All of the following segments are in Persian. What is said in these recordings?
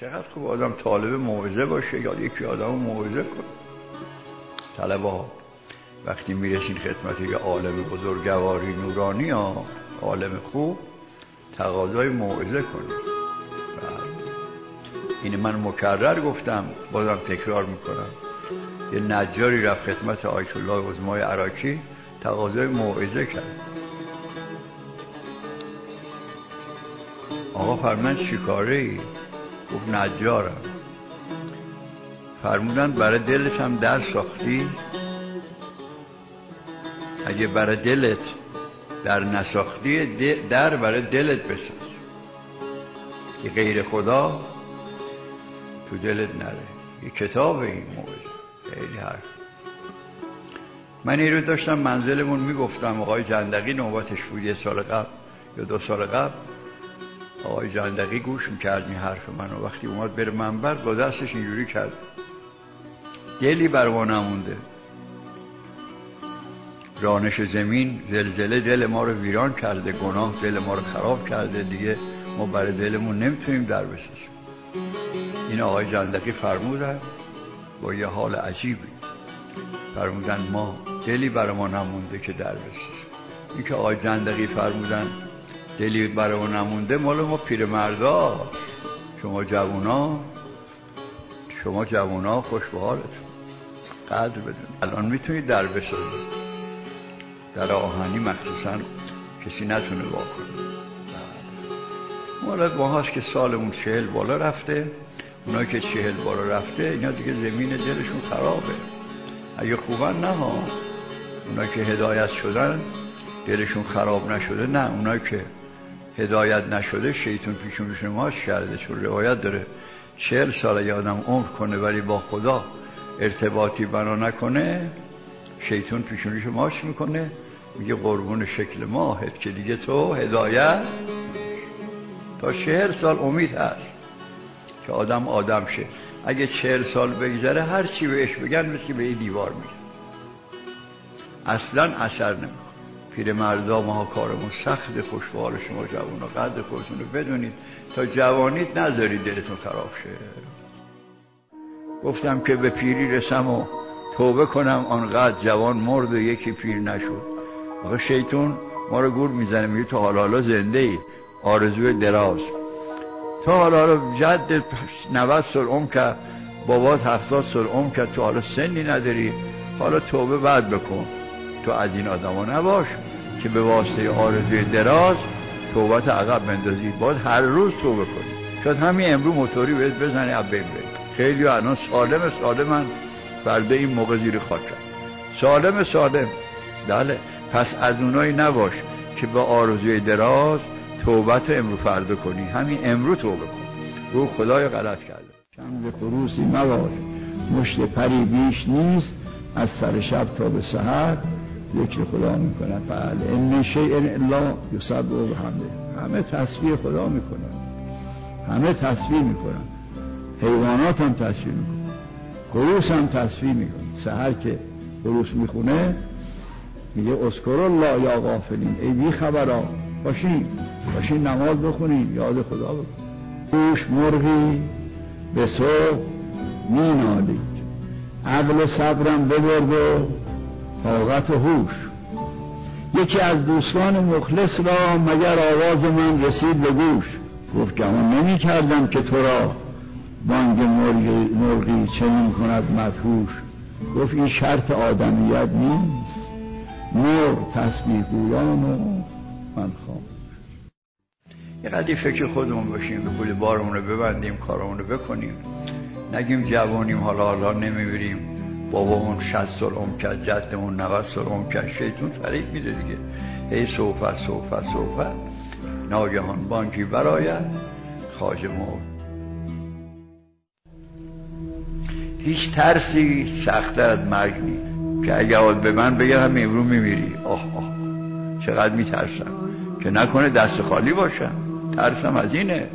چقدر خوب آدم طالب موعظه باشه یا یکی آدم موعظه کنه طلبه ها وقتی می‌رسین خدمت یه عالم بزرگواری نورانی ها عالم خوب تقاضای موعظه کنید بله. این من مکرر گفتم بازم تکرار می‌کنم. یه نجاری رفت خدمت آیت الله عظمای عراقی تقاضای موعظه کرد. آقا فرمن چیکاره ای؟ گفت نجارم. فرمودن برای دلت هم در ساختی؟ اگه برای دلت در نساختی در برای دلت بساز. که غیر خدا تو دلت نره. یه کتاب این موضوع خیلی حرف. من این رو داشتم منزلمون می‌گفتم آقای جندقی نوبتش بود یه سال قبل یا دو سال قبل. آقای جندقی گوش می‌کرد این حرف منو. وقتی اومد بره منبر با دستش اینجوری کرد. دلی بر ما نمونده. رانش زمین زلزله دل ما رو ویران کرده. گناه دل ما رو خراب کرده. دیگه ما برای دلمون نمی‌تونیم در بسازیم این آقای جندقی فرمودن با یه حال عجیبی. فرمودن ما دلی برای ما نمونده که در بسازیم این که آقای جندقی فرمودن دلی برای نمونده مال ما پیرمردا. شما جوونا شما جوونا خوش به حالتون قدر بدون الان می‌تونید در بسازید. در آهنی مخصوصا کسی نتونه واکنه مورد ما هاست که سالمون چهل بالا رفته. اونا که چهل بالا رفته اینا دیگه زمین دلشون خرابه. اگه خوبن نه ها. اونا که هدایت شدن دلشون خراب نشده نه. اونا که هدایت نشده شیطون پیشونشون ماش کرده چون روایت داره. چهل سال یادم عمر کنه ولی با خدا ارتباطی بنا نکنه شیطون پیشونش ماش می‌کنه. میگه قربون شکل ماهت که دیگه تو هدایت تا چهل سال امید هست که آدم آدم شه. اگه چهل سال بگذره هر چی بهش بگن مثل به این دیوار میگه اصلا اثر نمی‌کنه. پیر مردا ما کارمون سخت خوشبال شما جوان قدر خودتون رو بدونید. تا جوانیت نذارید دلتون خراب شه. گفتم که به پیری رسم و توبه کنم. آنقدر جوان مرد و یکی پیر نشد. آقا شیطون ما رو گور می‌زنه. میگه تو حالا حالا زنده ای آرزوی دراز. تو حالا حالا جد 90 سال عمر که بابات 70 سال عمر که تو حالا سنی نداری. حالا توبه بعد بکن. تو از این آدما نباش که به واسطه آرزوی دراز توبت عقب بندازی. باید هر روز توبه کنی. شاید همین امرو موتوری بهت بزنی اب بین خیلی الان سالم سالمن فرده این موقع زیر خاک سالم سالم. بله. پس از اونایی نباش که به آرزوی دراز توبت امرو فردا کنی. همین امرو توبه کن. رو خدای غلط کرده. چند خروسی مباش مشت پری بیش نیست. از سر شب تا به سحر. ذکر خدا می‌کنن بله. این شیء الا یسبح و همه همه تصویر خدا می‌کنن. همه تصویر می‌کنن. حیوانات هم تصویر می‌کنن. خروس هم تصویر می‌کنن. سهر که خروس می‌خونه میگه اسکر الله یا غافلین. ای بی خبرا باشین. باشین نماز بخونین. یاد خدا بکنین گوش مرغی به صبح مینالید. عقل صبرم ببرد و طاقت و هوش. یکی از دوستان مخلص را مگر آواز من رسید به گوش. گفت گمان نمی کردم که تو را بانگ مرغی, مرغی چنین کند مدهوش. گفت این شرط آدمیت نیست. مرغ تسبیح گویان و من خام یه قدی فکر خودمون باشیم به پول بارمون رو ببندیم کارمون رو بکنیم. نگیم جوانیم حالا حالا نمی‌بریم بابامون 60 سال عمر کرد جدمون 90 سال عمر کرد. شیطون فریب میده دیگه. ای صوفه صوفه صوفه. ناگهان بانکی براید خاج مرد هیچ ترسی سختتر از مرگ نیست. که اگه حال به من بگه هم امرو میمیری. آه آه. چقدر میترسم. که نکنه دست خالی باشم. ترسم از اینه.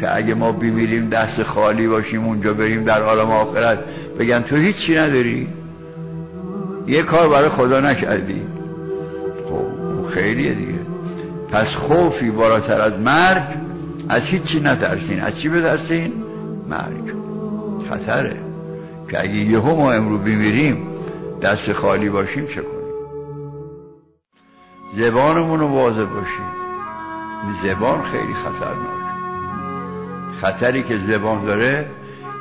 که اگه ما بمیریم دست خالی باشیم اونجا بریم در عالم آخرت. بگن تو هیچی نداری؟ یه کار برای خدا نکردی. خب خیلیه دیگه. پس خوفی بالاتر از مرگ از هیچی نترسین. از چی بترسین؟ مرگ. خطره. که اگه یهو ما امرو بمیریم دست خالی باشیم چه کنیم؟ زبانمون رو واضح باشیم. زبان خیلی خطرناک. خطری که زبان داره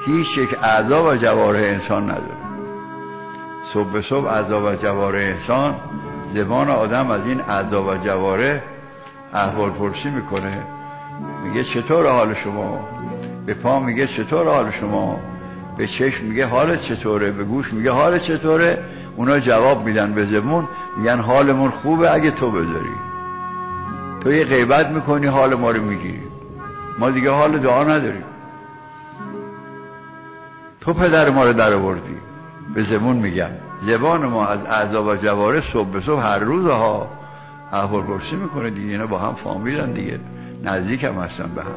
هیچ یک اعضا و جواره انسان نداره. صبح به صبح اعضا و جواره انسان زبان آدم از این اعضا و جواره احوال پرسی می‌کنه. میگه چطور حال شما؟ به پا میگه چطور حال شما؟ به چشم میگه حالت چطوره؟ به گوش میگه حالت چطوره؟ اونا جواب میدن به زبون میگن حالمون خوبه اگه تو بذاری. تو یه غیبت می‌کنی حال ما رو می‌گیری. ما دیگه حال دعا نداریم. تو پدر ما رو در آوردی. به زبون میگم. زبان ما از اعضا و جواره صبح به صبح هر روز ها احوال می‌کنه دیگه. اینا با هم فامیلن دیگه. نزدیک هم هستن به هم.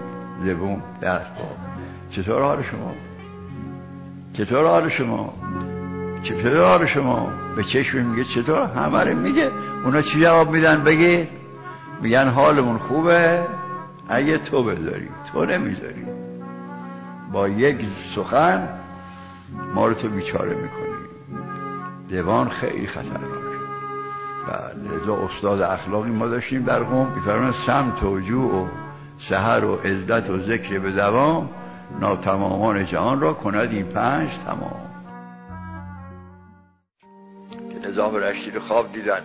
زبون دست با چطور حال شما؟ چطور حال شما؟ چطور حال شما؟ به چشم میگه چطور؟ همه میگه. اونا چی جواب میدن؟ بگی. میگن حالمون خوبه. اگه تو بذاری. تو نمی‌ذاری. با یک سخن ما رو تو بیچاره می‌کنی. دیوان خیلی خطرناکه بله رضا استاد اخلاقی ما داشتیم در قوم. میفرمان سمت و جو و سهر و عزت و ذکر به دوام ناتمامان جهان را کند این پنج تمام. که نظام رشتی رو خواب دیدن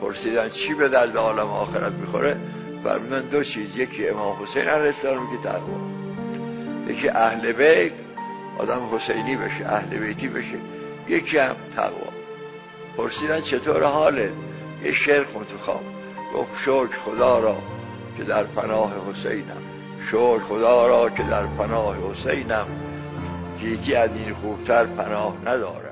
پرسیدن چی به درد عالم آخرت می‌خوره؟ فرمودن دو چیز یکی امام حسین علیه السلام یکی تقوا. یکی اهل بیت آدم حسینی بشه اهل بیتی بشه. یکی هم تقوا. پرسیدن چطور حاله؟ یه شعر خواب گفت شکر خدا را که در پناه حسینم. شکر خدا را که در پناه حسینم. یکی از این خوبتر پناه نداره